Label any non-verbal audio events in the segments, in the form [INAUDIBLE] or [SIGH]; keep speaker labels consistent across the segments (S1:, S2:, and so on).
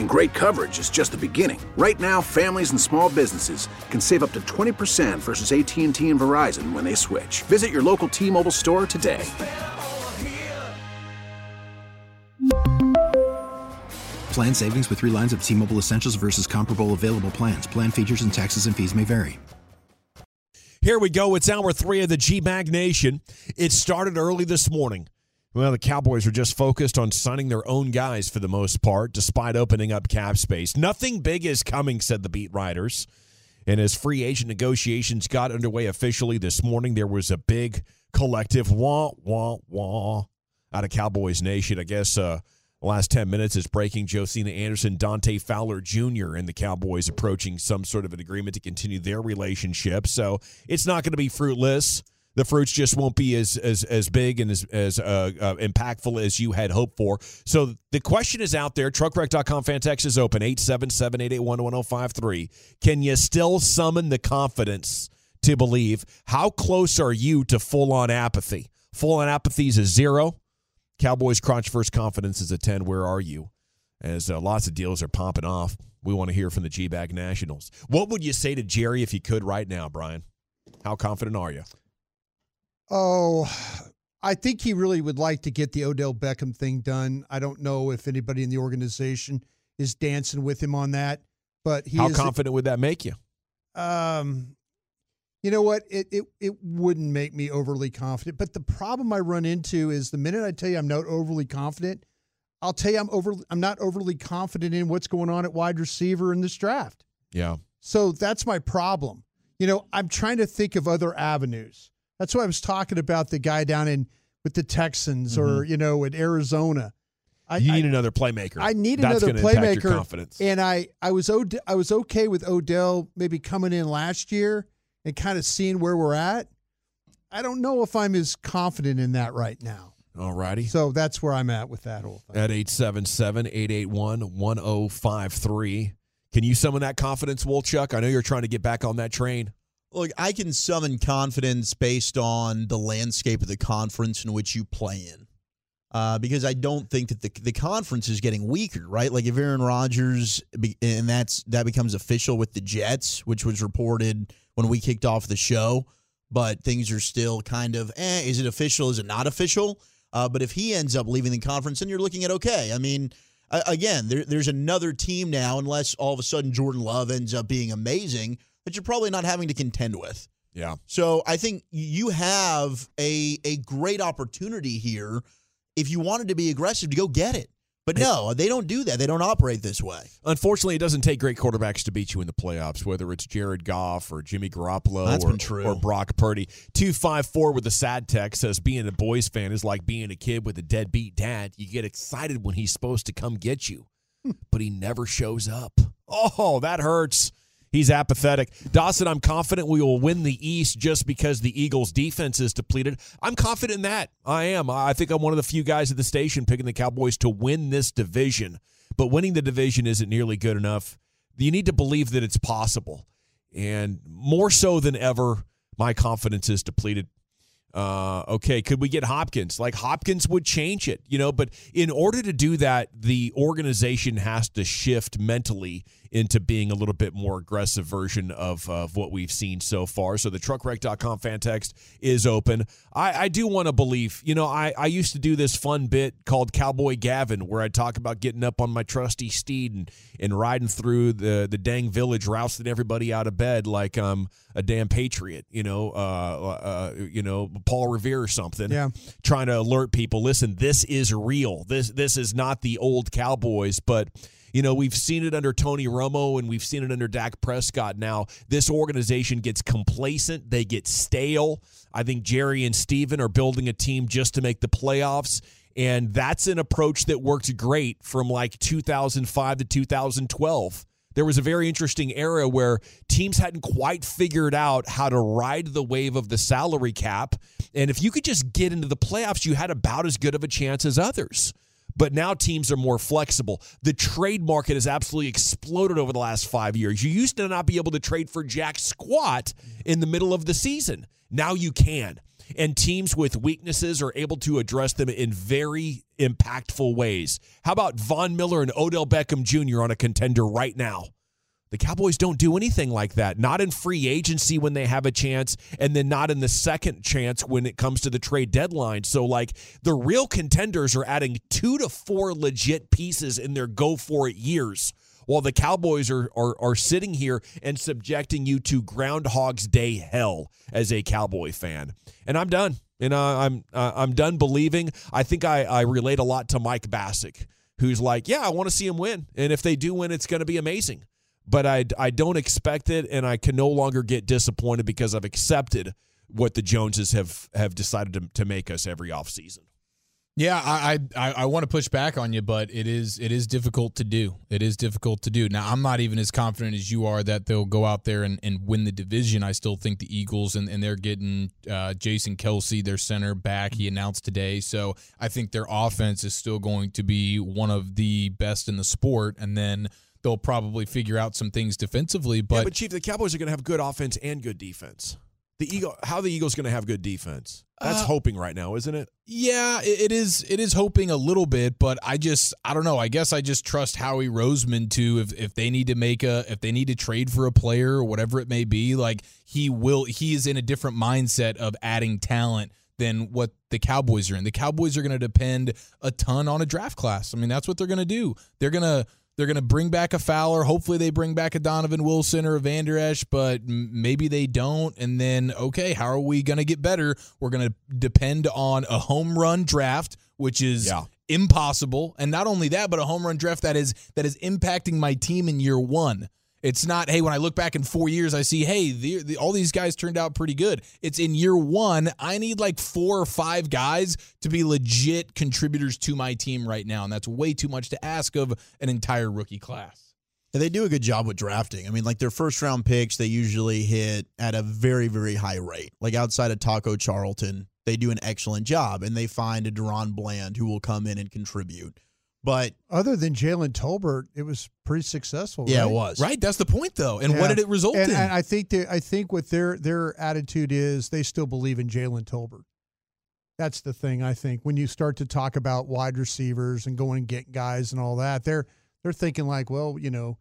S1: And great coverage is just the beginning. Right now, families and small businesses can save up to 20% versus AT&T and Verizon when they switch. Visit your local T-Mobile store today.
S2: Plan savings with 3 lines of T-Mobile Essentials versus comparable available plans. Plan features and taxes and fees may vary.
S3: Here we go. It's hour 3 of the G-Bag Nation. It started early this morning. Well, the Cowboys are just focused on signing their own guys for the most part, despite opening up cap space. Nothing big is coming, said the beat writers. And as free agent negotiations got underway officially this morning, there was a big collective wah, wah, wah out of Cowboys Nation. I guess uh, the last 10 minutes is breaking Josina Anderson, Dante Fowler Jr., and the Cowboys approaching some sort of an agreement to continue their relationship. So it's not going to be fruitless the fruits just won't be as as as big and as as uh, uh, impactful as you had hoped for. So the question is out there. Truckwreck.com fan text is open 877-881-1053. Can you still summon the confidence to believe? How close are you to full on apathy? Full on apathy is a zero. Cowboys crunch first confidence is a 10. Where are you? As uh, lots of deals are popping off. We want to hear from the G Bag Nationals. What would you say to Jerry if you could right now, Brian? How confident are you?
S4: Oh, I think he really would like to get the Odell Beckham thing done. I don't know if anybody in the organization is dancing with him on that, but he
S3: how confident would that make you?
S4: Um, you know what? It it it wouldn't make me overly confident. But the problem I run into is the minute I tell you I'm not overly confident, I'll tell you I'm over I'm not overly confident in what's going on at wide receiver in this draft.
S3: Yeah.
S4: So that's my problem. You know, I'm trying to think of other avenues. That's why I was talking about the guy down in with the Texans mm-hmm. or you know in Arizona.
S3: I, you need I, another playmaker.
S4: I need That's another playmaker. confidence. And I I was I was okay with Odell maybe coming in last year and kind of seeing where we're at. I don't know if I'm as confident in that right now.
S3: All righty.
S4: So that's where I'm at with that whole thing.
S3: At 877 881 1053. Can you summon that confidence, Wolchuk? I know you're trying to get back on that train.
S5: Look, I can summon confidence based on the landscape of the conference in which you play in. Uh, because I don't think that the the conference is getting weaker, right? Like if Aaron Rodgers and that's that becomes official with the Jets, which was reported when we kicked off the show, but things are still kind of, eh, is it official? Is it not official? Uh, but if he ends up leaving the conference, then you're looking at okay. I mean, again, there, there's another team now, unless all of a sudden Jordan Love ends up being amazing that you're probably not having to contend with.
S3: Yeah.
S5: So I think you have a a great opportunity here if you wanted to be aggressive to go get it. But no, they don't do that. They don't operate this way.
S3: Unfortunately, it doesn't take great quarterbacks to beat you in the playoffs, whether it's Jared Goff or Jimmy Garoppolo
S5: That's
S3: or,
S5: been true.
S3: or Brock Purdy. 254 with a sad text says being a boys fan is like being a kid with a deadbeat dad. You get excited when he's supposed to come get you, hmm. but he never shows up. Oh, that hurts. He's apathetic. Dawson, I'm confident we will win the East just because the Eagles' defense is depleted. I'm confident in that. I am. I think I'm one of the few guys at the station picking the Cowboys to win this division. But winning the division isn't nearly good enough. You need to believe that it's possible. And more so than ever, my confidence is depleted. Uh, okay, could we get Hopkins? Like Hopkins would change it, you know, but in order to do that, the organization has to shift mentally into being a little bit more aggressive version of, of what we've seen so far. So the truckwreck.com fan text is open. I, I do want to believe, you know, I, I used to do this fun bit called Cowboy Gavin where I talk about getting up on my trusty steed and, and riding through the, the dang village, rousting everybody out of bed like I'm a damn patriot, you know, uh, uh, you know, Paul Revere or something.
S4: Yeah.
S3: Trying to alert people, listen, this is real. This this is not the old Cowboys, but you know, we've seen it under Tony Romo and we've seen it under Dak Prescott now. This organization gets complacent, they get stale. I think Jerry and Steven are building a team just to make the playoffs. And that's an approach that worked great from like 2005 to 2012. There was a very interesting era where teams hadn't quite figured out how to ride the wave of the salary cap. And if you could just get into the playoffs, you had about as good of a chance as others. But now teams are more flexible. The trade market has absolutely exploded over the last five years. You used to not be able to trade for jack squat in the middle of the season. Now you can. And teams with weaknesses are able to address them in very impactful ways. How about Von Miller and Odell Beckham Jr. on a contender right now? The Cowboys don't do anything like that. Not in free agency when they have a chance, and then not in the second chance when it comes to the trade deadline. So, like, the real contenders are adding two to four legit pieces in their go for it years, while the Cowboys are, are, are sitting here and subjecting you to Groundhog's Day hell as a Cowboy fan. And I'm done. And uh, I'm uh, I'm done believing. I think I, I relate a lot to Mike Bassick, who's like, yeah, I want to see him win, and if they do win, it's going to be amazing but I, I don't expect it, and I can no longer get disappointed because I've accepted what the Joneses have have decided to, to make us every offseason.
S6: Yeah, I, I I want to push back on you, but it is it is difficult to do. It is difficult to do. Now, I'm not even as confident as you are that they'll go out there and, and win the division. I still think the Eagles and, and they're getting uh, Jason Kelce, their center, back. He announced today, so I think their offense is still going to be one of the best in the sport. And then they'll probably figure out some things defensively. But,
S3: yeah, but Chief, the Cowboys are going to have good offense and good defense. The Eagle, how the Eagles going to have good defense? That's uh, hoping right now, isn't it?
S6: Yeah, it is. It is hoping a little bit, but I just, I don't know. I guess I just trust Howie Roseman to if if they need to make a, if they need to trade for a player or whatever it may be, like he will. He is in a different mindset of adding talent than what the Cowboys are in. The Cowboys are going to depend a ton on a draft class. I mean, that's what they're going to do. They're going to they're going to bring back a Fowler. Hopefully, they bring back a Donovan Wilson or a Vander Esch, but maybe they don't. And then, okay, how are we going to get better? We're going to depend on a home run draft, which is yeah. impossible. And not only that, but a home run draft that is that is impacting my team in year one. It's not, hey, when I look back in four years, I see, hey, the, the, all these guys turned out pretty good. It's in year one, I need like four or five guys to be legit contributors to my team right now. And that's way too much to ask of an entire rookie class.
S5: they do a good job with drafting. I mean, like their first round picks, they usually hit at a very, very high rate. Like outside of Taco Charlton, they do an excellent job and they find a DaRon Bland who will come in and contribute. But
S4: other than Jalen Tolbert, it was pretty successful.
S5: Yeah,
S4: right?
S5: it was.
S6: Right, that's the point, though. And yeah. what did it result
S4: and,
S6: in?
S4: And I think that I think what their their attitude is, they still believe in Jalen Tolbert. That's the thing. I think when you start to talk about wide receivers and going and get guys and all that, they're they're thinking like, well, you know,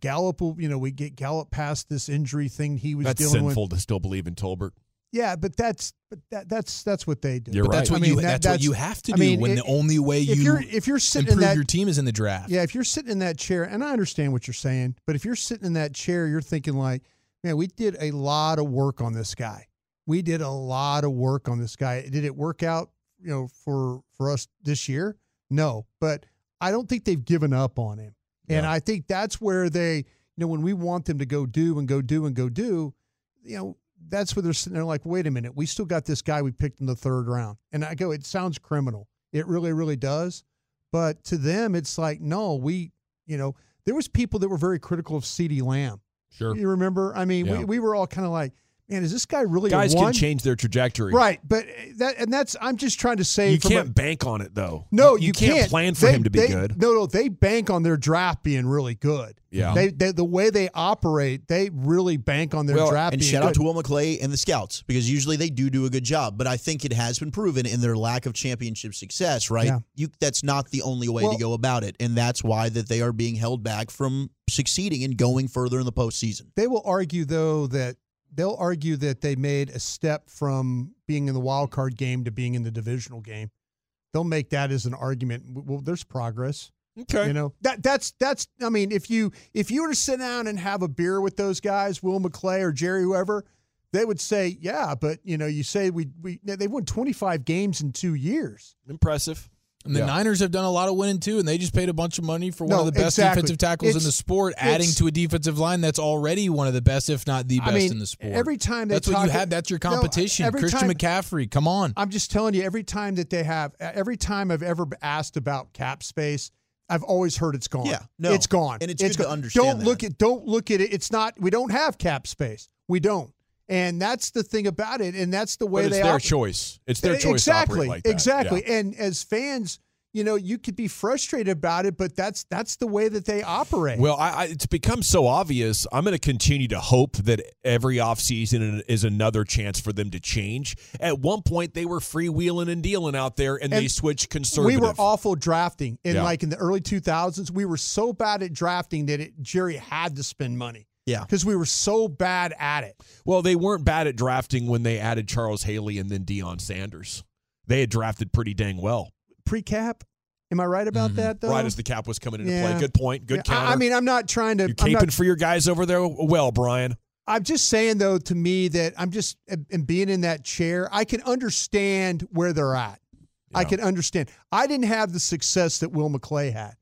S4: Gallup will, you know, we get Gallup past this injury thing he was
S3: That's
S4: dealing
S3: sinful
S4: with.
S3: to still believe in Tolbert.
S4: Yeah, but that's but that, that's that's what they do.
S6: You're
S4: but
S6: right. That's what
S4: I mean,
S6: you
S4: that,
S6: that's,
S4: that's,
S6: what you have to
S4: I
S6: do
S4: mean,
S6: when
S4: it,
S6: the only way you
S4: if you're if you're sitting
S6: improve
S4: in that,
S6: your team is in the draft.
S4: Yeah, if you're sitting in that chair, and I understand what you're saying, but if you're sitting in that chair, you're thinking like, man, we did a lot of work on this guy. We did a lot of work on this guy. Did it work out, you know, for for us this year? No, but I don't think they've given up on him. And I think that's where they, you know, when we want them to go do and go do and go do, you know, that's where they're sitting there like, wait a minute, we still got this guy we picked in the third round. And I go, it sounds criminal. It really, really does. But to them, it's like, no, we, you know, there was people that were very critical of CeeDee Lamb.
S6: Sure.
S4: You remember? I mean,
S6: Yeah.
S4: we, we were all kind of like, man, is this guy really
S3: Guys
S4: a
S3: can change their trajectory.
S4: Right, but uh, that and that's I'm just trying to say
S3: You can't bank on it though.
S4: no,
S3: you,
S4: you,
S3: can't, plan for
S4: They-
S3: him to be
S4: they-
S3: good.
S4: No, no, they bank on their draft being really good.
S3: Yeah.
S4: they, they the way they operate, they really bank on their
S5: Well,
S4: draft.
S5: and
S4: being
S5: shout
S4: good.
S5: out to Will McClay and the scouts because usually they do do a good job. But I think it has been proven in their lack of championship success. Right?
S4: Yeah.
S5: You that's not the only way
S4: Well-
S5: to go about it, and that's why that they are being held back from succeeding and going further in the postseason.
S4: They will argue though that they'll argue that they made a step from being in the wild card game to being in the divisional game. They'll make that as an argument. Well, there's progress.
S3: Okay.
S4: You know that that's that's. I mean, if you if you were to sit down and have a beer with those guys, Will McClay or Jerry, whoever, they would say, yeah, but you know, you say we we they've won 25 games in two years.
S3: Impressive.
S6: And the
S3: Yeah.
S6: Niners have done a lot of winning too, and they just paid a bunch of money for one
S4: No,
S6: of the best
S4: exactly.
S6: defensive tackles in the sport, adding to a defensive line that's already one of the best, if not the best
S4: I mean,
S6: in the sport.
S4: every time they
S6: that's what you have. That's your competition.
S4: every
S6: Christian
S4: time-
S6: McCaffrey, come on.
S4: I'm just telling you, every time that they have, every time I've ever asked about cap space, I've always heard it's gone.
S5: Yeah, no.
S4: it's gone,
S5: And it's
S4: it's
S5: good to understand
S4: Don't
S5: that.
S4: look at don't look at it. It's not. We don't have cap space. We don't, and that's the thing about it. And that's the way
S3: it's
S4: they
S3: their
S4: operate.
S3: choice. It's their eh, choice to
S4: exactly,
S3: operate like that.
S4: exactly.
S3: Yeah.
S4: And as fans, you know, you could be frustrated about it, but that's that's the way that they operate.
S3: Well, I, I, it's become so obvious. I'm going to continue to hope that every offseason is another chance for them to change. At one point, they were freewheeling and dealing out there, and, they
S4: And
S3: switched conservative.
S4: We were awful drafting in
S3: Yeah.
S4: like in the early 2000s. We were so bad at drafting that it, Jerry had to spend money.
S5: Yeah.
S4: because we were so bad at it.
S3: well, they weren't bad at drafting when they added Charles Haley and then Deion Sanders. They had drafted pretty dang well.
S4: Pre-cap, am I right about mm-hmm. that? Though,
S3: Right as the cap was coming into
S4: Yeah.
S3: play. Good point. Good
S4: Yeah, I-
S3: counter.
S4: I mean, I'm not trying to.
S3: you're
S4: I'm,
S3: caping
S4: not,
S3: for your guys over there well, Brian.
S4: I'm just saying though, to me, that I'm just and being in that chair, I can understand where they're at. I can understand. I didn't have the success that Will McClay had,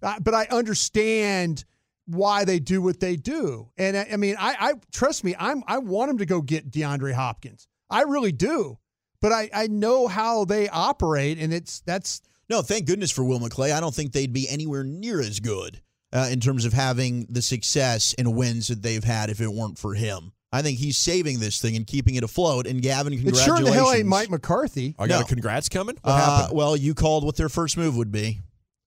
S4: but I understand why they do what they do. And I, I mean, I, I trust me. I'm I want them to go get DeAndre Hopkins. I really do. But I, I know how they operate, and it's that's
S5: No, thank goodness for Will McClay. I don't think they'd be anywhere near as good uh, in terms of having the success and wins that they've had if it weren't for him. I think he's saving this thing and keeping it afloat. And Gavin,
S4: it
S5: congratulations.
S4: sure in the hell ain't Mike McCarthy.
S3: I got
S5: No.
S3: a congrats coming. What
S5: Uh,
S3: happened?
S5: well, you called what their first move would be.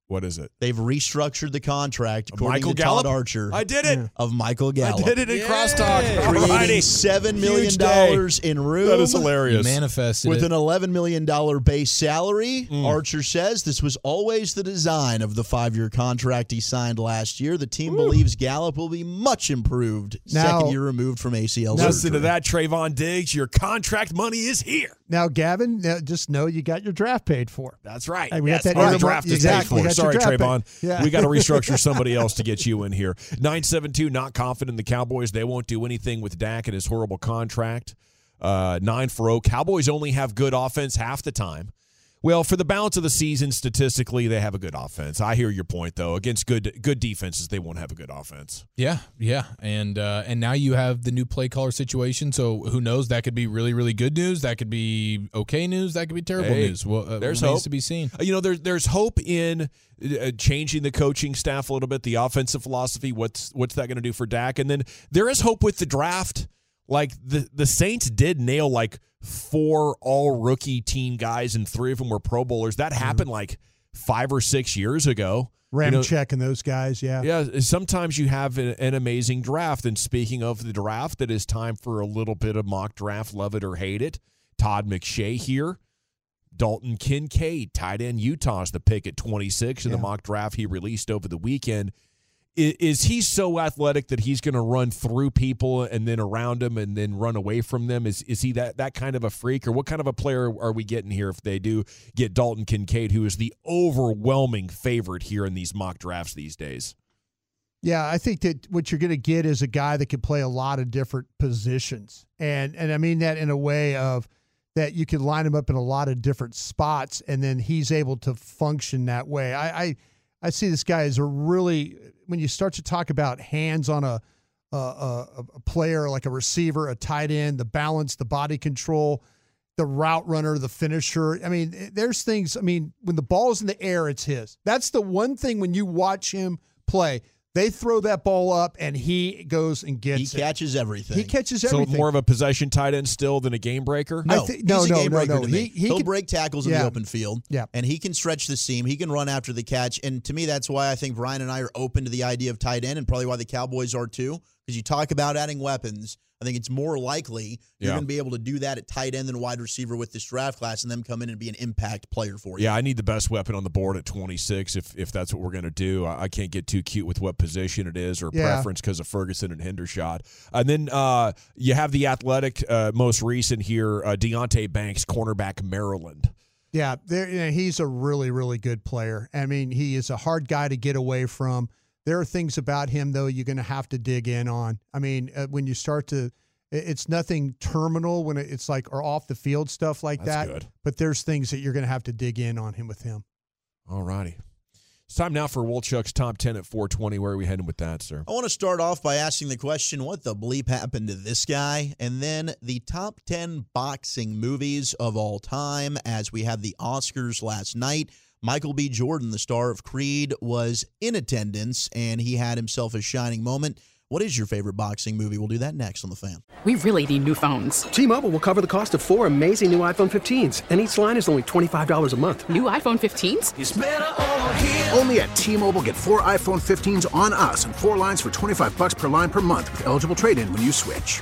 S3: What is it?
S5: They've restructured the contract according
S3: Michael
S5: to
S3: Gallup?
S5: Todd Archer
S3: I did it.
S5: of Michael Gallup.
S3: I did it in crosstalk.
S5: Creating seven million dollars in room.
S3: That is
S6: You
S3: hilarious.
S6: manifested
S5: With
S6: it.
S5: an $11 million base salary,
S3: Mm.
S5: Archer says this was always the design of the five year contract he signed last year. The team believes Gallup will be much improved,
S4: Now-
S5: second year removed from ACL
S3: Listen to that, Trevon Diggs. Your contract money is here.
S4: Now, Gavin, just know you got your draft paid for.
S3: That's right.
S4: Hey, we got
S3: yes,
S4: that
S3: our
S4: early-
S3: draft is
S4: exactly,
S3: paid for. Sorry,
S4: Trevon. Yeah.
S3: We got to restructure [LAUGHS] somebody else to get you in here. 972, not confident in the Cowboys. They won't do anything with Dak and his horrible contract. Uh, 9 for 0. Cowboys only have good offense half the time. Well, for the balance of the season, statistically, they have a good offense. I hear your point, though. Against good good defenses, they won't have a good offense.
S6: Yeah, yeah, and uh, and now you have the new play caller situation. So who knows? That could be really, really good news. That could be okay news. That could be terrible
S3: Hey,
S6: news. Well, uh,
S3: there's hope.
S6: to be seen.
S3: Uh, You know, there's there's hope in uh, changing the coaching staff a little bit, the offensive philosophy. What's what's that going to do for Dak? And then there is hope with the draft. Like the the Saints did nail like four all rookie team guys, and three of them were Pro Bowlers. That mm-hmm. happened like five or six years ago. You know,
S4: Ramczyk and those guys, yeah.
S3: yeah, sometimes you have an, an amazing draft. And speaking of the draft, it is time for a little bit of mock draft, love it or hate it. Todd McShay here. Dalton Kincaid, tight end Utah's the pick at 26 in the mock draft he released over the weekend. Is he so athletic that he's going to run through people and then around them and then run away from them? Is is he that that kind of a freak, or what kind of a player are we getting here if they do get Dalton Kincaid, who is the overwhelming favorite here in these mock drafts these days?
S4: Yeah, I think that what you're going to get is a guy that can play a lot of different positions, and and I mean that in a way of that you can line him up in a lot of different spots, and then he's able to function that way. I I, I see this guy as a really when you start to talk about hands on a a, a, a player like a receiver, a tight end, the balance, the body control, the route runner, the finisher. I mean, eh, there's things. I mean, when the ball's in the air, it's his. That's the one thing when you watch him play. They throw that ball up and he goes and
S5: he
S4: gets it.
S5: He catches everything.
S4: He catches everything.
S3: So
S4: everything.
S3: more of a possession tight end still than a game breaker?
S5: No,
S4: I thi- no,
S5: he's a
S4: no,
S5: game
S4: no,
S5: breaker
S4: no.
S5: to me.
S4: He- he
S5: will
S4: could-
S5: break tackles in
S4: Yeah.
S5: the open field.
S4: Yeah.
S5: and he can stretch the seam. He can run after the catch. And to me, that's why I think Brian and I are open to the idea of tight end, and probably why the Cowboys are too. Because you talk about adding weapons, I think it's more likely you're
S3: Yeah.
S5: going to be able to do that at tight end than wide receiver with this draft class, and them come in and be an impact player for you.
S3: Yeah, I need the best weapon on the board at 26 if if that's what we're going to do. I, I can't get too cute with what position it is or
S4: Yeah.
S3: preference because of Ferguson and Hendershot. And then uh, you have the athletic, uh, most recent here, uh, Deonte Banks, cornerback, Maryland.
S4: Yeah, there, you know, he's a really, really good player. I mean, he is a hard guy to get away from. There are things about him though you're going to have to dig in on. I mean, uh, when you start to, it's nothing terminal when it's like or off the field stuff like
S3: That's
S4: that.
S3: good.
S4: But there's things that you're going to have to dig in on him with him.
S3: All righty. It's time now for Wolchuk's top 10 at 420. Where are we heading with that, sir?
S5: I want to start off by asking the question what the bleep happened to this guy? And then the top 10 boxing movies of all time as we had the Oscars last night. Michael B. Jordan, the star of Creed, was in attendance and he had himself a shining moment. What is your favorite boxing movie? We'll do that next on The Fan.
S7: We really need new phones.
S8: T Mobile will cover the cost of four amazing new iPhone 15s, and each line is only $25 a month.
S7: New iPhone 15s?
S1: Only at T Mobile get four iPhone 15s on us and four lines for 25 bucks per line per month with eligible trade in when you switch.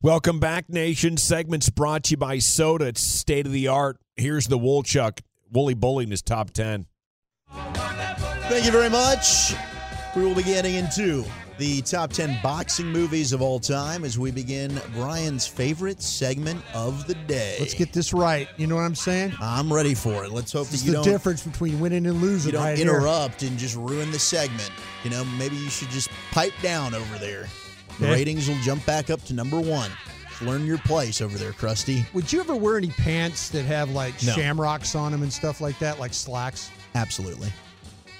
S3: Welcome back, Nation. Segments brought to you by Soda. It's state of the art. Here's the Woolchuck. Wooly Bully in his top 10.
S5: Thank you very much. We will be getting into the top 10 boxing movies of all time as we begin Brian's favorite segment of the day.
S4: Let's get this right. You know what I'm saying?
S5: I'm ready for it. Let's hope
S4: This
S5: that
S4: is
S5: you
S4: the
S5: don't
S4: difference between winning and losing.
S5: you don't
S4: right here.
S5: interrupt and just ruin the segment. You know, maybe you should just pipe down over there. The
S4: eh?
S5: ratings will jump back up to number one. Just learn your place over there, Krusty.
S4: Would you ever wear any pants that have like
S5: No.
S4: shamrocks on them and stuff like that, like slacks?
S5: Absolutely.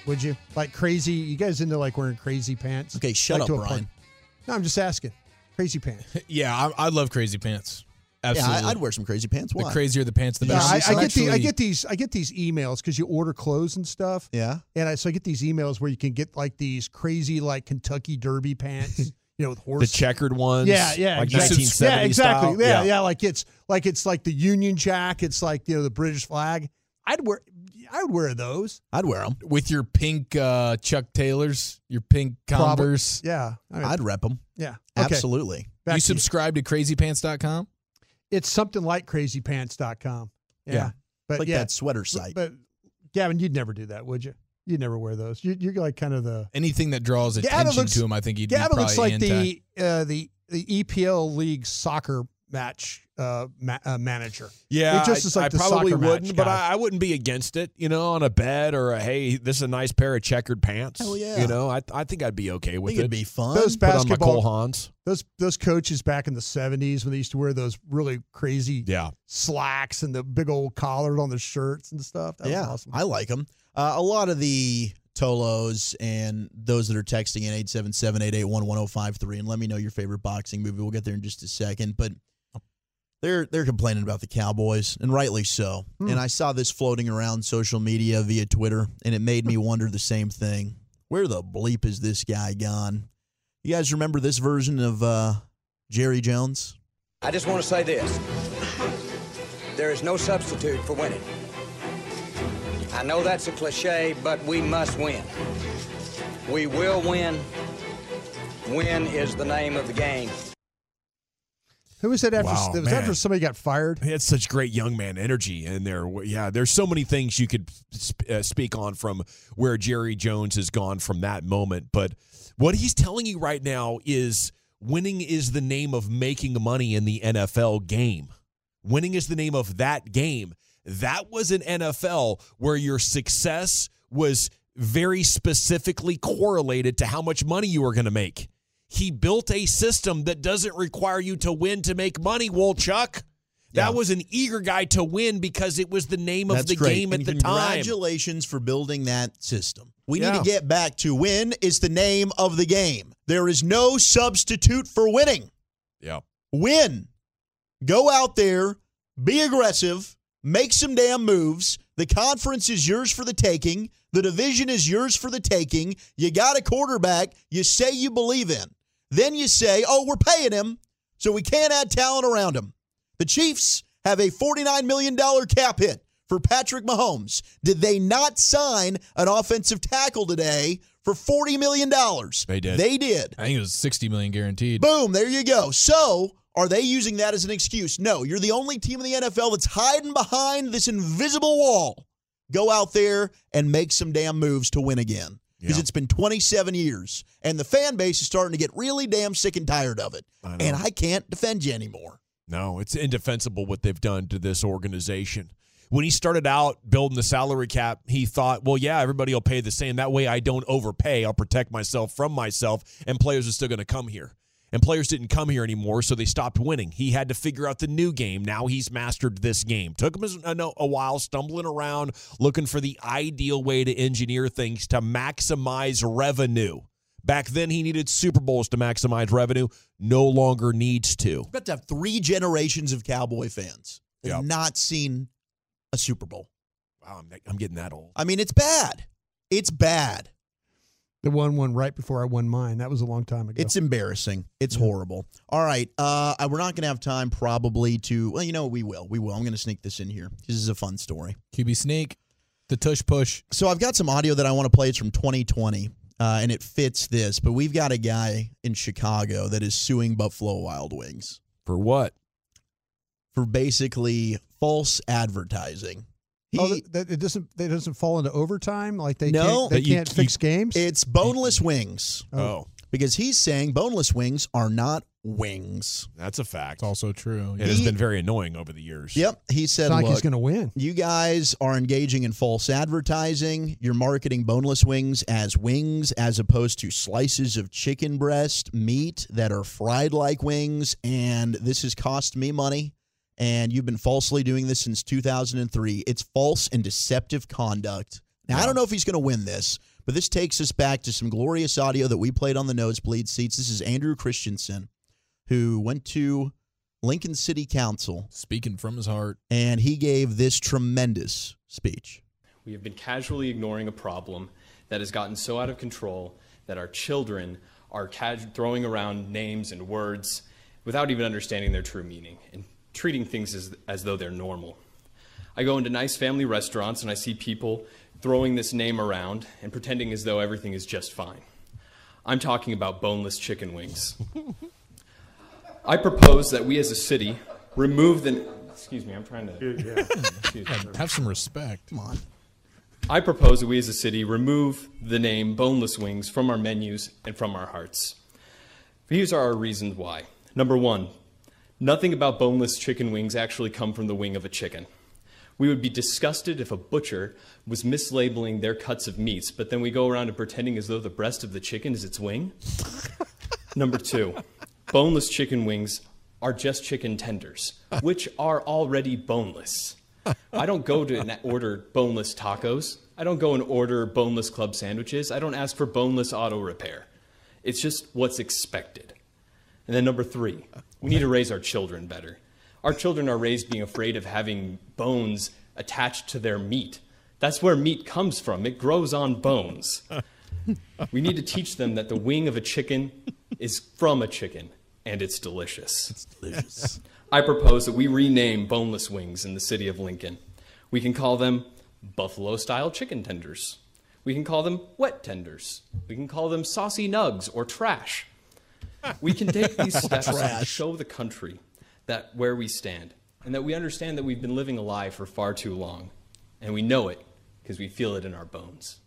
S4: Would you like crazy? You guys into like wearing crazy pants?
S5: Okay, shut
S4: Like
S5: up,
S4: a
S5: Brian.
S4: point- No, I'm just asking. Crazy pants. [LAUGHS]
S6: Yeah, I, I love crazy pants.
S5: Yeah,
S6: Absolutely.
S5: I, I'd wear some crazy pants.
S6: the
S5: Why?
S6: crazier the pants, the
S4: Yeah,
S6: better.
S4: I, I get the, I
S6: Actually-
S4: get these I get these emails because you order clothes and stuff.
S5: Yeah.
S4: And I, so I get these emails where you can get like these crazy like Kentucky Derby pants, [LAUGHS] you know, with horse The
S3: checkered ones.
S4: Yeah, yeah,
S3: Like
S4: exactly.
S3: 1970s
S4: Yeah, exactly.
S3: style.
S4: Yeah, yeah, Like it's like it's like the Union Jack. It's like you know the British flag. I'd wear, I would wear those.
S5: I'd wear them.
S6: with your pink uh, Chuck Taylors, your pink
S4: Probably.
S6: Converse.
S4: Yeah, I mean,
S5: I'd rep them.
S4: yeah. Okay.
S5: Absolutely.
S4: Back
S6: you
S4: to
S6: subscribe to crazypants.com?
S4: It's something like crazypants.com. Yeah,
S5: Yeah.
S4: but
S5: like
S4: yeah,
S5: that sweater site.
S4: But Gavin, you'd never do that, would you? You'd never wear those. You, you're like kind of the
S6: Anything that draws
S4: Gavin
S6: attention
S4: looks-
S6: to him, I think he'd
S4: Gavin
S6: be
S4: looks like
S6: anti.
S4: the uh, the the EPL league soccer match uh, ma- uh, manager.
S3: Yeah,
S4: It just is
S3: I,
S4: like
S3: I
S4: the
S3: probably wouldn't, but. I, I wouldn't be against it. You know, on a bed or a hey, this is a nice pair of checkered pants.
S5: Hell yeah.
S3: You know, I I think I'd be okay with it.
S5: it'd be fun.
S4: Those
S3: Put on my
S4: basketball
S3: Cole Haans.
S4: those those coaches back in the '70s when they used to wear those really crazy
S3: Yeah,
S4: slacks and the big old collars on the shirts and stuff. That
S5: yeah,
S4: was awesome.
S5: I like them. Uh, a lot of the Tolos and those that are texting in 877-881-1053 and let me know your favorite boxing movie. We'll get there in just a second, but they're they're complaining about the Cowboys and rightly so.
S4: Hmm.
S5: And I saw this floating around social media via Twitter and it made me [LAUGHS] wonder the same thing. Where the bleep is this guy gone? You guys remember this version of uh, Jerry Jones?
S9: I just want to say this. There is no substitute for winning. I know that's a cliche, but we must win. We will win. Win is the name of the game.
S4: Who was that after?
S3: Wow,
S4: was that after somebody got fired?
S3: he had such great young man energy in there. Yeah, there's so many things you could sp- uh, speak on from where Jerry Jones has gone from that moment. But what he's telling you right now is winning is the name of making money in the NFL game. Winning is the name of that game. That was an NFL where your success was very specifically correlated to how much money you were going to make. He built a system that doesn't require you to win to make money, Wolchuk. That
S5: Yeah.
S3: was an eager guy to win because it was the name of the
S5: great.
S3: game at
S5: And
S3: the time.
S5: Congratulations for building that system. We
S3: Yeah.
S5: need to get back to win is the name of the game. There is no substitute for winning.
S3: Yeah.
S5: Win. Go out there, be aggressive, make some damn moves. The conference is yours for the taking. The division is yours for the taking. You got a quarterback you say you believe in. Then you say, oh, we're paying him, so we can't add talent around him. The Chiefs have a $49 million cap hit for Patrick Mahomes. Did they not sign an offensive tackle today for $40 million?
S6: They did.
S5: They did.
S6: I think it was 60 million guaranteed.
S5: Boom, there you go. So, are they using that as an excuse? No, you're the only team in the NFL that's hiding behind this invisible wall. Go out there and make some damn moves to win again. Because
S3: Yeah.
S5: it's been 27 years, and the fan base is starting to get really damn sick and tired of it.
S3: I
S5: and I can't defend you anymore.
S3: No, it's indefensible what they've done to this organization. When he started out building the salary cap, he thought, well, yeah, everybody will pay the same. That way I don't overpay. I'll protect myself from myself, and players are still going to come here. And players didn't come here anymore, so they stopped winning. He had to figure out the new game. Now he's mastered this game. Took him a, a- while, stumbling around, looking for the ideal way to engineer things to maximize revenue. Back then, he needed Super Bowls to maximize revenue. No longer needs to.
S5: We've got to have three generations of Cowboy fans that have not seen a Super Bowl.
S3: Wow, I'm, I'm getting that old.
S5: I mean, it's bad. It's bad.
S4: The one one right before I won mine. That was a long time ago.
S5: It's embarrassing. It's horrible. All right. Uh, I- we're not going to have time probably to. Well, you know, we will. We will. I'm going to sneak this in here. This is a fun story.
S6: QB sneak, the tush push.
S5: So I've got some audio that I want to play. It's from 2020, uh, and it fits this. But we've got a guy in Chicago that is suing Buffalo Wild Wings
S3: For what?
S5: for basically false advertising. Oh, he,
S4: oh, that, that it doesn't. That doesn't fall into overtime. Like they
S5: No.
S4: can't, they can't fix games.
S5: it's boneless wings
S3: oh.
S5: oh, because he's saying boneless wings are not wings.
S3: that's a fact.
S6: It's also true.
S3: It has been very annoying over the years.
S5: Yep. He said,
S4: it's not like
S5: look,
S4: he's going to win.
S5: You guys are engaging in false advertising. You're marketing boneless wings as wings as opposed to slices of chicken breast meat that are fried like wings. And this has cost me money. And you've been falsely doing this since 2003. It's false and deceptive conduct. Now, I don't know if he's going to win this, but this takes us back to some glorious audio that we played on the nosebleed seats. This is Andrew Christensen, who went to Lincoln City Council
S6: Speaking from his heart.
S5: and he gave this tremendous speech.
S10: We have been casually ignoring a problem that has gotten so out of control that our children are cas- throwing around names and words without even understanding their true meaning and treating things as, as though they're normal. I go into nice family restaurants and I see people throwing this name around and pretending as though everything is just fine. I'm talking about boneless chicken wings. [LAUGHS] I propose that we as a city remove the. Excuse me, I'm trying to. [LAUGHS] Excuse me.
S6: Have some respect.
S5: Come on.
S10: I propose that we as a city remove the name boneless wings from our menus and from our hearts. Here's our reasons why. Number one, nothing about boneless chicken wings actually come from the wing of a chicken. We would be disgusted if a butcher was mislabeling their cuts of meats, but then we go around and pretending as though the breast of the chicken is its wing. [LAUGHS] Number two, boneless chicken wings are just chicken tenders, which are already boneless. I don't go to order boneless tacos. I don't go and order boneless club sandwiches. I don't ask for boneless auto repair. It's just what's expected. And then number three, we need to raise our children better. Our children are raised being afraid of having bones attached to their meat. That's where meat comes from. It grows on bones. [LAUGHS] We need to teach them that the wing of a chicken is from a chicken and it's delicious. It's
S5: delicious. [LAUGHS]
S10: I propose that we rename boneless wings in the city of Lincoln. We can call them buffalo style chicken tenders. We can call them wet tenders. We can call them saucy nugs or trash. We can take these [LAUGHS] steps to
S5: Trash.
S10: show the country that where we stand and that we understand that we've been living a lie for far too long. And we know it because we feel it in our bones.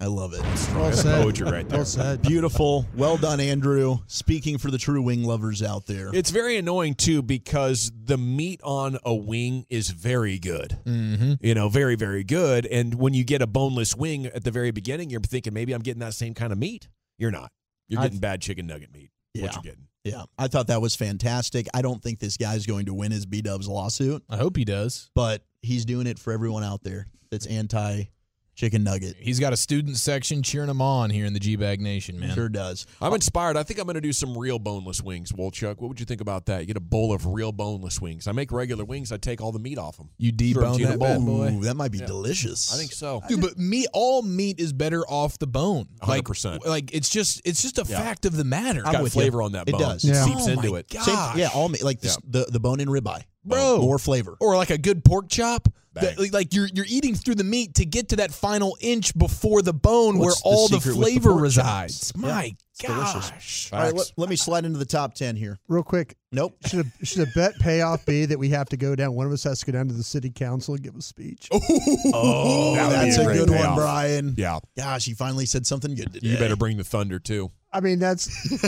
S5: I love it.
S4: Well said.
S3: poetry right there.
S4: Well said.
S5: Beautiful. Well done, Andrew. Speaking for the true wing lovers out there.
S3: It's very annoying too because the meat on a wing is very good.
S6: Mm-hmm.
S3: You know, very very good. And when you get a boneless wing at the very beginning, you're thinking maybe I'm getting that same kind of meat. You're not. You're
S5: I-
S3: getting bad chicken nugget meat.
S5: Yeah.
S3: What you're getting.
S5: yeah, I thought that was fantastic. I don't think this guy's going to win his B Dubs lawsuit,
S6: I hope he does.
S5: but he's doing it for everyone out there that's anti chicken nugget.
S6: He's got a student section cheering him on here in the G Bag Nation, man.
S5: Sure does.
S3: I'm inspired. I think I'm going to do some real boneless wings, Wolchuk. What would you think about that? You get a bowl of real boneless wings. I make regular wings. I take all the meat off them.
S6: You debone that bad boy.
S5: Ooh, that might be delicious.
S3: I think so.
S6: Dude, but meat, all meat is better off the bone. Like,
S3: 100%.
S6: Like it's just, it's just a
S3: Yeah.
S6: fact of the matter.
S3: It's got flavor
S5: you.
S3: on that
S5: It
S3: bone.
S5: does.
S3: It
S4: Yeah.
S3: seeps
S6: Oh
S3: into
S6: my
S3: it.
S6: God.
S5: Same, yeah, all meat like the,
S3: Yeah.
S5: the the bone in ribeye,
S6: Bro.
S5: Uh, more flavor.
S6: or like a good pork chop. That, like you're you're eating through the meat to get to that final inch before the bone
S5: What's
S6: where all the,
S5: secret the
S6: flavor
S5: pork
S6: resides.
S5: chops?
S6: My
S5: Yeah, it's delicious.
S6: gosh.
S5: All right, let, let me slide into the top ten here.
S4: Real quick,
S5: Nope.
S4: should a, should a bet payoff be that we have to go down? One of us has to go down to the city council and give a speech.
S5: Oh, [LAUGHS]
S3: oh That
S5: that's
S3: a
S5: a
S3: great
S5: good one. Brian.
S3: Yeah.
S5: Gosh, he finally said something good today.
S3: You better bring the thunder too.
S4: I mean, that's. [LAUGHS]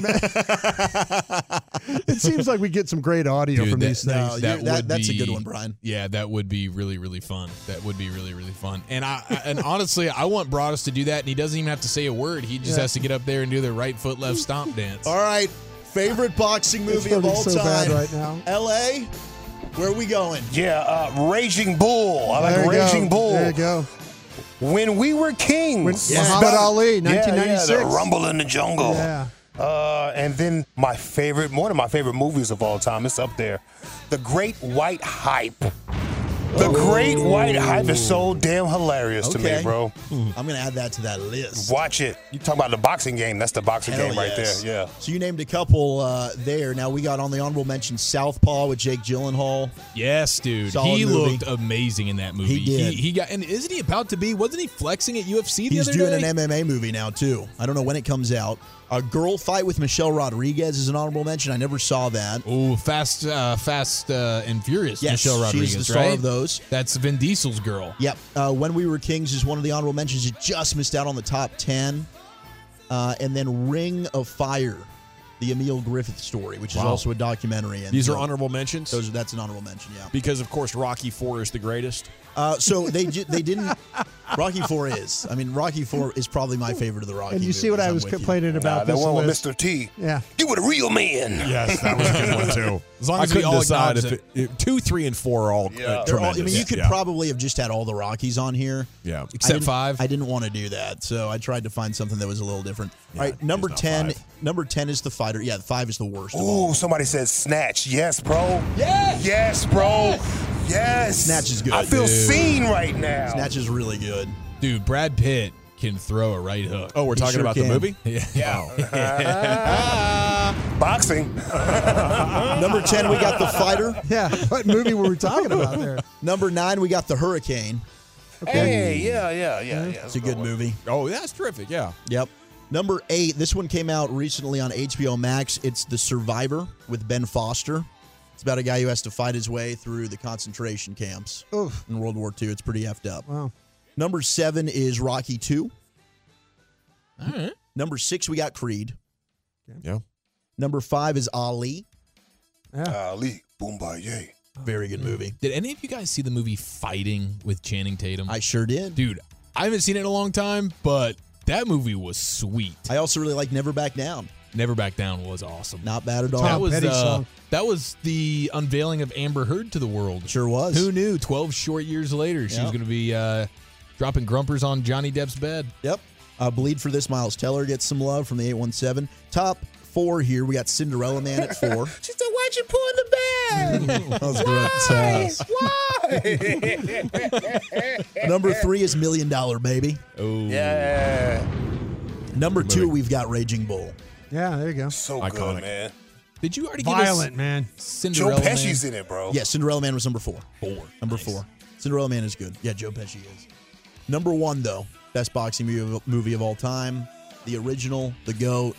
S4: it seems like we get some great audio
S6: Dude,
S4: from
S6: that-
S4: these things.
S5: No,
S6: That
S5: that-
S6: would
S5: that's a good one, Brian.
S6: Yeah, that would be really really fun. That would be really really fun. And I I- and honestly, I want Broadus to do that, and he doesn't even have to say a word. He just
S4: Yeah.
S6: has to get up there and do the right foot left stomp dance.
S5: All right, favorite boxing
S4: It's
S5: movie of
S4: hurting
S5: all
S4: so bad
S5: time.
S4: right now.
S5: L.A. Where are we going?
S11: Yeah, uh, Raging Bull. I like
S4: There you
S11: Raging
S4: go.
S11: Bull.
S4: There you go.
S11: When we were kings.
S4: When-
S11: It's
S4: Muhammad
S11: about-
S4: Ali,
S11: Yeah,
S4: 1996.
S11: Yeah, the Rumble in the Jungle.
S4: Yeah.
S11: Uh, and then my favorite, one of my favorite movies of all time, it's up there, The Great White Hype. The Great White Hype is so damn hilarious to
S5: Okay.
S11: me, bro.
S5: I'm going to add that to that list.
S11: Watch it. You talk about the boxing game. That's the boxing
S5: Hell
S11: game right
S5: yes.
S11: there. Yeah.
S5: So you named a couple uh, there. Now we got on the honorable mention Southpaw with Jake Gyllenhaal.
S6: Yes, dude.
S5: Solid
S6: he
S5: movie.
S6: looked amazing in that movie.
S5: He did.
S6: He, he got and isn't he about to be? Wasn't he flexing at UFC the
S5: He's
S6: other
S5: doing
S6: day?
S5: an MMA movie now too. I don't know when it comes out. A girl fight with Michelle Rodriguez is an honorable mention. I never saw that.
S6: Oh, Fast, uh, Fast uh, and Furious.
S5: Yes,
S6: Michelle
S5: she's
S6: Rodriguez,
S5: the star
S6: right?
S5: of those.
S6: That's Vin Diesel's girl.
S5: Yep. Uh, when We Were Kings is one of the honorable mentions. It just missed out on the top 10. Uh, and then Ring of Fire, the Emil Griffith story, which is
S3: Wow.
S5: also a documentary. And
S3: These are honorable mentions
S5: Those, that's an honorable mention, yeah.
S3: because, of course, Rocky Four is the greatest.
S5: Uh, so they they didn't. Rocky Four is. I mean, Rocky Four is probably my favorite of the Rocky.
S4: And you see what. I was
S5: with you.
S4: complaining
S11: Nah,
S4: about
S11: that
S4: this
S11: one with
S4: list.
S11: Mr. T.
S4: Yeah.
S11: You were the real man.
S3: Yes, that was a good one too. [LAUGHS]
S6: As long as we
S3: couldn't
S6: all
S3: decide if it, it- two, three, and four are all
S11: Yeah.
S3: uh,
S5: all, I mean, you could
S3: Yeah.
S5: probably have just had all the Rockies on here.
S3: Yeah.
S6: Except
S5: didn't-
S6: five.
S5: I didn't want to do that, so I tried to find something that was a little different.
S3: Yeah,
S5: all right, number ten.
S3: five.
S5: Number ten is the fighter. Yeah, five is the worst. of all.
S11: Ooh, somebody said snatch. Yes, bro.
S5: Yes!
S11: Yes, bro. Yes.
S5: Snatch is good,
S11: I feel
S5: dude.
S11: seen right now.
S5: Snatch is really good.
S6: Dude, Brad Pitt can throw a right hook.
S3: Oh, we're
S5: He
S3: talking
S5: sure
S3: about
S5: can.
S3: the movie. [LAUGHS]
S11: Yeah. yeah. [LAUGHS] Boxing. [LAUGHS]
S5: Number ten, we got the fighter.
S4: Yeah. What movie were we talking about there?
S5: Number nine, we got the Hurricane.
S11: Hey, yeah, yeah, yeah, yeah.
S5: It's a good movie.
S3: Oh, that's terrific. Yeah.
S5: Yep. Number eight, this one came out recently on HBO Max. It's The Survivor with Ben Foster. It's about a guy who has to fight his way through the concentration camps
S4: Oof.
S5: in World War II. It's pretty effed up.
S4: Wow.
S5: Number seven is Rocky 2.
S6: All right.
S5: Number six, we got Creed.
S3: Yeah.
S5: Number five is Ali. Yeah.
S11: Ali, Boombaye.
S5: Very good movie.
S6: Did any of you guys see the movie Fighting with Channing Tatum?
S5: I sure did.
S6: Dude, I haven't seen it in a long time, but that movie was sweet.
S5: I also really like Never Back Down.
S6: Never Back Down was awesome.
S5: Not bad at all.
S6: that was uh, that was the unveiling of Amber Heard to the world.
S5: Sure was.
S6: Who knew? Twelve short years later, she
S5: Yeah.
S6: was going to be uh, dropping grumpers on Johnny Depp's bed.
S5: Yep. Uh, Bleed for this, Miles Teller gets some love from the 817. Top four here. We got Cinderella Man at four. [LAUGHS]
S11: She said, "Why'd you pull in the bag? [LAUGHS]
S5: That was great.
S11: Why? [LAUGHS]
S5: Number three is Million Dollar Baby.
S6: Oh,
S11: yeah,
S5: Number two, we've got Raging Bull.
S4: Yeah, there you go.
S11: so
S3: Iconic.
S11: good, man.
S6: Did you already get
S4: Violent,
S6: give
S4: man.
S6: us
S11: Joe Pesci's
S6: Man?
S11: in it, bro.
S5: Yeah, Cinderella Man was number four.
S6: Four.
S5: Number four. Cinderella Man is good. Yeah, Joe Pesci is. Number one, though, best boxing movie of, movie of all time. The original, the GOAT,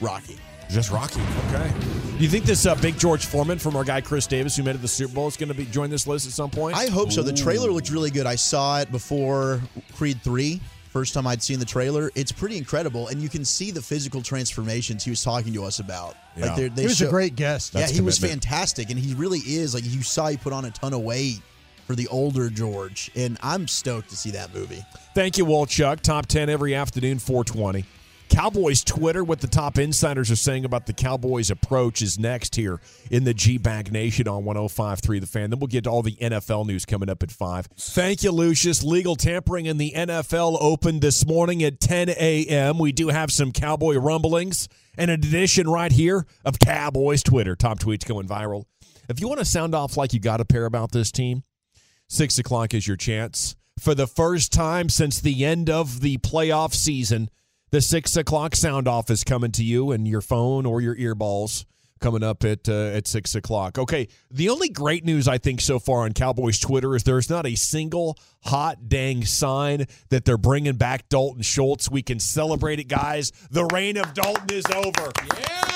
S5: Rocky.
S3: Just Rocky. Okay. Do you think this uh, big George Foreman from our guy Khris Davis, who made it to the Super Bowl, is going to be join this list at some point?
S5: I hope so. The trailer looked really good. I saw it before Creed 3. First time I'd seen the trailer. It's pretty incredible, and you can see the physical transformations he was talking to us about.
S3: Yeah.
S5: Like they're- they
S4: He was
S5: show-
S4: a great guest.
S5: yeah,
S3: That's
S5: he was fantastic, and he really is. Like you saw, he put on a ton of weight for the older George, and I'm stoked to see that movie.
S3: Thank you, Wolchuk. Top ten every afternoon, 420. Cowboys Twitter, what the top insiders are saying about the Cowboys' approach is next here in the G Bag Nation on 105.3 The Fan. Then we'll get to all the NFL news coming up at 5. Thank you, Lucius. Legal tampering in the NFL opened this morning at 10 a.m. We do have some Cowboy rumblings and an edition right here of Cowboys Twitter. Top tweets going viral. If you want to sound off like you got a pair about this team, 6 o'clock is your chance. For the first time since the end of the playoff season, the six o'clock sound off is coming to you and your phone or your earballs coming up at uh, at six o'clock. Okay, the only great news I think so far on Cowboys Twitter is there's not a single hot dang sign that they're bringing back Dalton Schultz. We can celebrate it, guys. The reign of Dalton is over. Yeah.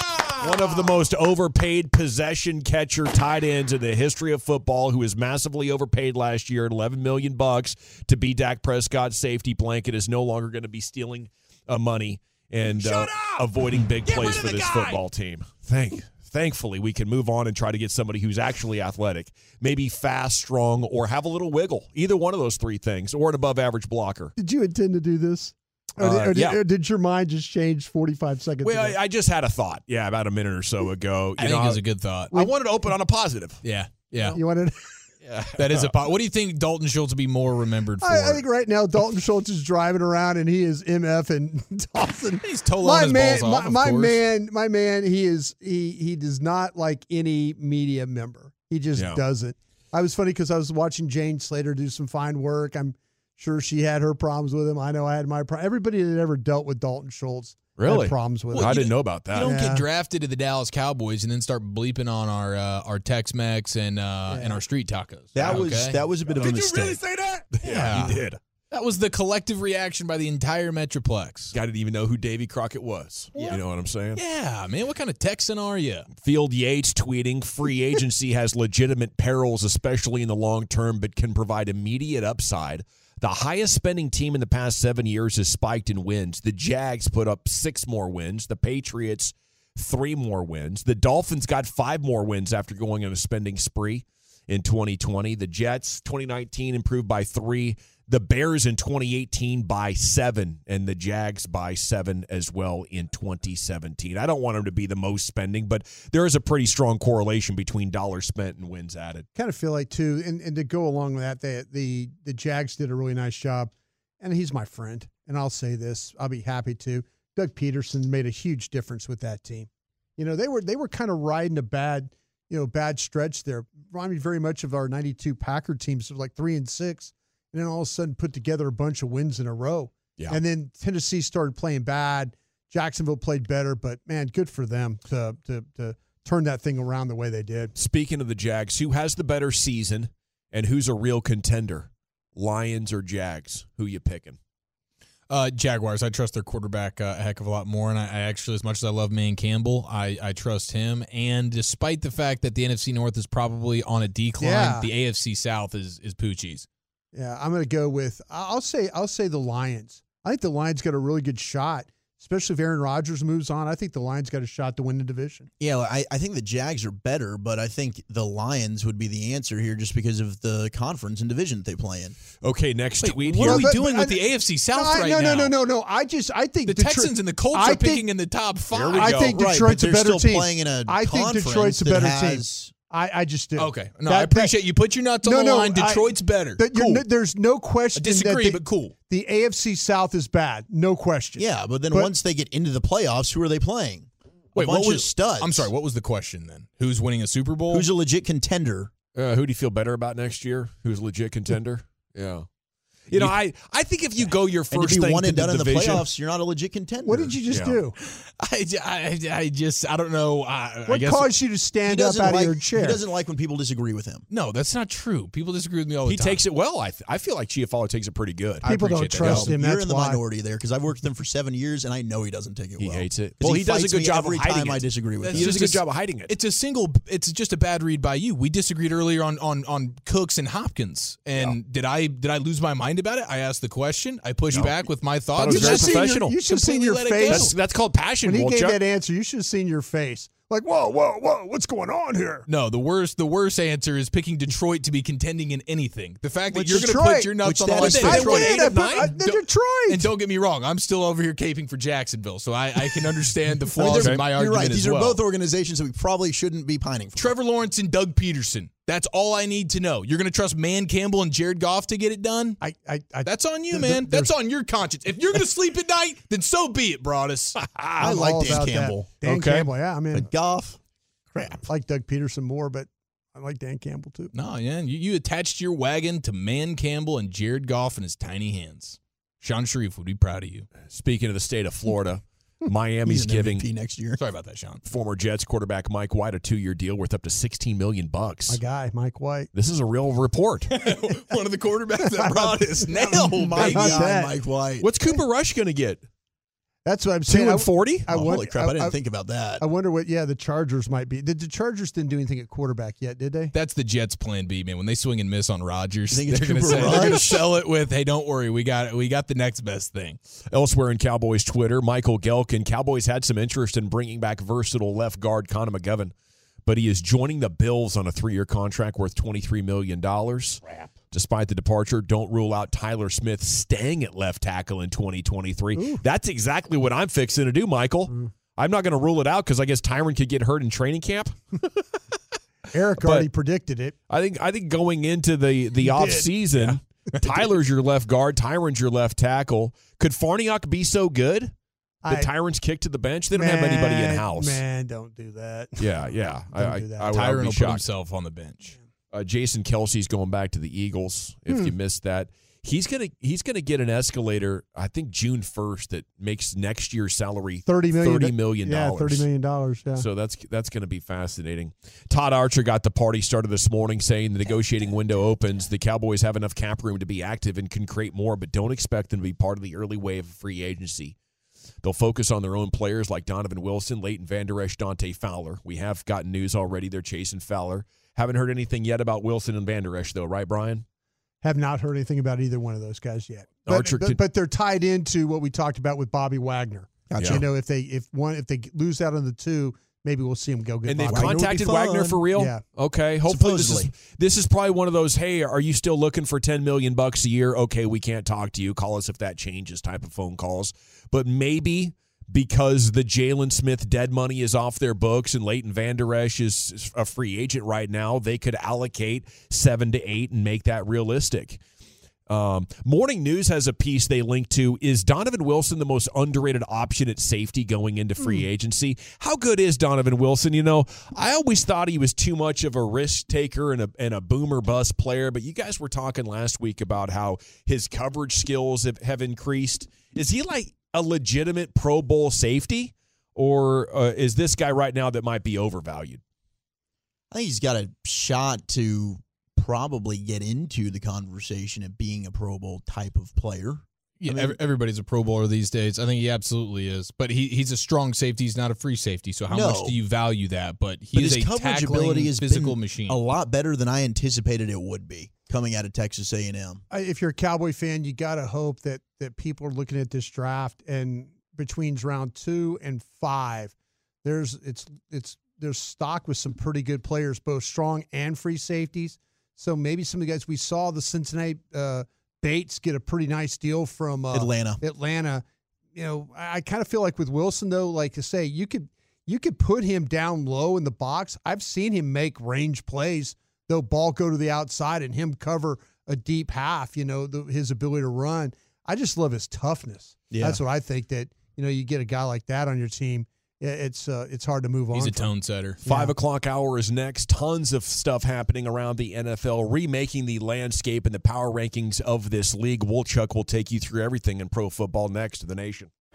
S3: One of the most overpaid possession catcher tight ends in the history of football, who was massively overpaid last year at 11 million bucks to be Dak Prescott's safety blanket, is no longer going to be stealing uh, money and uh, avoiding big plays for this football team. Thank, thankfully, we can move on and try to get somebody who's actually athletic, maybe fast, strong, or have a little wiggle. Either one of those three things, or an above average blocker.
S4: Did you intend to do this? Or,
S3: Uh,
S4: did, or did-
S3: yeah.
S4: or did your mind just change 45 seconds
S3: Well,
S4: ago?
S3: I, I just had a thought. Yeah, about a minute or so ago.
S6: I
S3: You
S6: think
S3: know,
S6: it's a good thought.
S3: I wanted to open on a positive.
S6: Yeah, yeah.
S4: You wanted?
S6: That is a. [LAUGHS] po- What do you think Dalton Schultz will be more remembered for?
S4: I, I think right now Dalton Schultz is driving around and he is MF and [LAUGHS] Dawson.
S6: He's totally
S4: my
S6: his
S4: man,
S6: balls off,
S4: my,
S6: of
S4: my man, my man. He is he he does not like any media member. He just
S3: Yeah.
S4: doesn't. I was funny because I was watching Jane Slater do some fine work. I'm sure she had her problems with him. I know I had my problem. Everybody that ever dealt with Dalton Schultz
S3: Really?
S4: had problems with
S3: Well,
S4: him.
S3: I didn't know about that.
S6: You don't
S4: Yeah.
S6: get drafted to the Dallas Cowboys and then start bleeping on our uh, our Tex Mex and uh, and our street tacos.
S5: That was
S6: Okay?
S5: that was a bit of a mistake.
S3: Did you really say that? [LAUGHS]
S6: Yeah.
S3: you did.
S6: That was the collective reaction by the entire Metroplex.
S3: I didn't even know who Davy Crockett was. You know what I'm saying?
S6: Yeah, man. What kind of Texan are you?
S3: Field Yates tweeting free agency has legitimate perils, especially in the long term, but can provide immediate upside. The highest spending team in the past seven years has spiked in wins. The Jags put up six more wins. The Patriots, three more wins. The Dolphins got five more wins after going on a spending spree in 2020. The Jets, 2019, improved by three. The Bears in 2018 by seven, and the Jags by seven as well in 2017. I don't want them to be the most spending, but there is a pretty strong correlation between dollars spent and wins added.
S4: kind of feel like too, and, and to go along with that, the, the the Jags did a really nice job, and he's my friend, and I'll say this, I'll be happy to. Doug Pederson made a huge difference with that team. You know, they were they were kind of riding a bad, you know, bad stretch there. Remind me very much of our '92 Packer teams, so like three and six, and then all of a sudden put together a bunch of wins in a row.
S3: Yeah.
S4: And then Tennessee started playing bad. Jacksonville played better, but man, good for them to to to turn that thing around the way they did.
S3: Speaking of the Jags, who has the better season and who's a real contender? Lions or Jags? Who you picking?
S6: Uh, Jaguars. I trust their quarterback uh, a heck of a lot more, and I, I actually, as much as I love Man Campbell, I, I trust him. And despite the fact that the NFC North is probably on a decline,
S4: Yeah.
S6: the AFC South is is Poochie's.
S4: Yeah, I'm going to go with I'll say I'll say the Lions. I think the Lions got a really good shot, especially if Aaron Rodgers moves on. I think the Lions got a shot to win the division.
S5: Yeah, I, I think the Jags are better, but I think the Lions would be the answer here just because of the conference and division that they play in.
S3: Okay, next
S6: Wait,
S3: tweet
S6: what
S3: here.
S6: are we
S4: But-
S6: doing
S4: but
S6: with
S4: I-
S6: the AFC South
S4: no, I-
S6: right
S4: no,
S6: now?
S4: no, no, no, no. I just I think
S6: The
S4: Detroit-
S6: Texans and the Colts
S4: I
S6: are picking in the top five.
S4: I think
S5: Right,
S4: Detroit's
S5: but
S4: a
S5: they're
S4: better
S5: still
S4: team.
S5: playing in a
S4: I think
S5: conference
S4: Detroit's a
S5: that
S4: better
S5: has-
S4: team. I, I just do.
S6: Okay, no,
S4: That-
S6: I appreciate
S4: that-
S6: you put your nuts on
S4: No,
S6: the
S4: no,
S6: line.
S4: I-
S6: Detroit's better.
S4: that
S6: cool.
S4: no- there's no question.
S6: I disagree,
S4: that the,
S6: but cool.
S4: The AFC South is bad, no question.
S5: Yeah, but then
S4: But-
S5: once they get into the playoffs, who are they playing?
S6: Wait,
S5: a bunch
S6: what was
S5: of studs.
S6: I'm sorry. What was the question then? Who's winning a Super Bowl?
S5: Who's a legit contender?
S3: Uh, who do you feel better about next year? Who's a legit contender? Yeah. You know, I, I think if you go your
S5: And
S3: first
S5: to be
S3: thing
S5: one
S3: to
S5: and done in the
S3: division,
S5: playoffs, you're not a legit contender.
S4: What did you just
S3: Yeah.
S4: do? [LAUGHS]
S6: I, I, I just I don't know. I, I
S4: What
S6: guess
S4: caused you to stand up out
S5: like,
S4: of your chair?
S5: He doesn't like when people disagree with him.
S6: no, that's not true. People disagree with me all the
S3: he
S6: time.
S3: He takes it well. I th- I feel like Chiafalo takes it pretty good.
S6: I
S4: People don't
S6: appreciate that.
S4: trust him.
S5: You're
S4: That's
S5: in the
S4: why.
S5: minority there because I've worked with him for seven years and I know he doesn't take it
S3: He
S5: well.
S3: hates it.
S5: 'Cause
S3: Well, he does a good
S5: me
S3: job of
S5: every
S3: hiding
S5: time
S3: it.
S5: I disagree with him.
S3: He does a good job of hiding it.
S6: It's a single. It's just a bad read by you. We disagreed earlier on on on Cooks and Hopkins. And did I did I lose my mind about it. I asked the question. I pushed back with my thoughts.
S3: was very
S4: should've seen your- you should have seen your face.
S3: That's, that's called passion,
S4: when he gave that answer, you should have seen your face. Like, whoa, whoa, whoa, what's going on here?
S6: No, the worst the worst answer is picking Detroit to be contending in anything. The fact that
S4: Which
S6: you're going to
S4: Detroit-
S6: put your nuts
S5: which
S6: on the
S5: that
S6: line
S5: is
S6: for
S5: fair.
S6: Detroit
S4: win.
S6: eight of nine.
S4: I- the Detroit.
S6: And don't get me wrong, I'm still over here caping for Jacksonville, so I, I can understand the [LAUGHS]
S5: I mean,
S6: flaws in my
S5: you're
S6: argument
S5: right.
S6: as
S5: These are
S6: well.
S5: both organizations that we probably shouldn't be pining for.
S6: Trevor Lawrence and Doug Pederson. That's all I need to know. You're going to trust Man Campbell and Jared Goff to get it done?
S4: I, I, I
S6: That's on you,
S4: Th-
S6: man.
S4: th-
S6: That's on your conscience. If you're going to sleep at night, then so be it, Broadus. [LAUGHS]
S5: I like
S4: all
S5: Dan
S4: about that.
S5: Campbell.
S4: Dan
S3: Okay.
S4: Campbell, yeah. I mean,
S5: But Goff, crap.
S4: I like Doug Pederson more, but I like Dan Campbell too.
S6: No, man. You, you attached your wagon to Man Campbell and Jared Goff in his tiny hands. Sean Sharif would be proud of you.
S3: Speaking of the state of Florida, [LAUGHS]
S5: He's
S3: Miami's
S5: an
S3: giving
S5: MVP next year.
S6: Sorry about that, Sean.
S3: former Jets quarterback Mike White a two-year deal worth up to 16 million bucks.
S4: My guy, Mike White.
S3: This is a real report. [LAUGHS]
S6: One of the quarterbacks that [LAUGHS] brought us nailed,
S5: My
S6: baby.
S4: Not
S5: guy. Mike White.
S3: What's Cooper Rush going to get?
S4: That's what I'm saying. I-
S3: and 40?
S4: I
S5: Oh,
S4: wonder-
S5: holy crap! I,
S4: I-
S5: didn't
S4: I-
S5: think about that.
S4: I wonder what. Yeah, the Chargers might be. Did the Chargers didn't do anything at quarterback yet? Did they?
S6: That's the Jets' plan B, man. When they swing and miss on Rodgers,
S5: You think it's
S6: they're going to
S5: Cooper
S6: say they're going to
S5: Rush?
S6: sell it with, "Hey, don't worry, we got it. We got the next best thing."
S3: Elsewhere in Cowboys Twitter, Michael Gehlken, Cowboys had some interest in bringing back versatile left guard Connor McGovern, but he is joining the Bills on a three-year contract worth $23 million. Despite the departure, don't rule out Tyler Smith staying at left tackle in 2023. That's exactly what I'm fixing to do, Michael. Mm. I'm not going to rule it out because I guess Tyron could get hurt in training camp. [LAUGHS]
S4: Eric
S3: But-
S4: already predicted it.
S3: I think I think going into the the
S4: did.
S3: off season, [LAUGHS] Tyler's your left guard, Tyron's your left tackle. Could Farniok be so good that
S4: I-
S3: Tyron's kicked to the bench? They don't have anybody in house.
S4: Man, don't do that.
S3: Yeah, yeah. I,
S4: Don't
S3: I,
S4: do that.
S3: I, I would
S6: Tyron will put himself on the bench.
S3: Uh, Jason Kelce's going back to the Eagles. If
S4: Hmm.
S3: you missed that, he's gonna he's gonna get an escalator. I think June first that makes next year's salary
S4: Thirty million.
S3: thirty million
S4: Yeah,
S3: dollars.
S4: thirty million dollars. Yeah.
S3: So that's that's going to be fascinating. Todd Archer got the party started this morning, saying the negotiating window opens. The Cowboys have enough cap room to be active and can create more, but don't expect them to be part of the early wave of free agency. They'll focus on their own players like Donovan Wilson, Leighton Vander Esch, Dante Fowler. We have gotten news already; they're chasing Fowler. Haven't heard anything yet about Wilson and Vander Esch, though, right, Brian?
S4: Have not heard anything about either one of those guys yet. But,
S3: Archer
S4: but, but they're tied into what we talked about with Bobby Wagner.
S3: Gotcha.
S4: You know, if they if one if they lose out on the two, maybe we'll see him go get.
S3: And they've
S4: Bobby.
S3: contacted Wagner for real.
S4: Yeah.
S3: Okay. Hopefully this is
S5: Supposedly.
S3: this is probably one of those. Hey, are you still looking for ten million bucks a year? Okay, we can't talk to you. Call us if that changes. Type of phone calls. But maybe because the Jaylon Smith dead money is off their books and Leighton Vander Esch is a free agent right now, they could allocate seven to eight and make that realistic. Um, Morning News has a piece they link to. Is Donovan Wilson the most underrated option at safety going into free agency? How good is Donovan Wilson? You know, I always thought he was too much of a risk taker and a, and a boomer bust player, but you guys were talking last week about how his coverage skills have, have increased. Is he like a legitimate Pro Bowl safety? Or uh, is this guy right now that might be overvalued?
S5: I think he's got a shot to probably get into the conversation of being a Pro Bowl type of player.
S6: Yeah,
S5: I mean-
S6: everybody's a Pro Bowler these days. I think he absolutely is. But he, he's a strong safety. He's not a free safety. So how
S5: No.
S6: much do you value that? But he
S5: But
S6: is
S5: his
S6: a
S5: coverage
S6: tackling
S5: ability has
S6: physical
S5: been
S6: machine.
S5: a lot better than I anticipated it would be coming out of Texas A&M.
S4: If you're a Cowboy fan, you got to hope that that people are looking at this draft and between round two and five, there's it's it's there's stock with some pretty good players, both strong and free safeties. So maybe some of the guys we saw the Cincinnati uh, Bates get a pretty nice deal from uh,
S5: Atlanta.
S4: Atlanta. You know, I, I kind of feel like with Wilson though, like to say you could you could put him down low in the box. I've seen him make range plays. Though ball go to the outside and him cover a deep half. You know, the, his ability to run. I just love his toughness.
S5: Yeah.
S4: That's what I think. That you know, you get a guy like that on your team, it's uh, it's hard to move
S6: He's
S4: on.
S6: He's
S4: a
S6: tone setter.
S3: Five o'clock hour is next. Tons of stuff happening around the NFL, remaking the landscape and the power rankings of this league. Wolchuk will take you through everything in pro football next to the nation.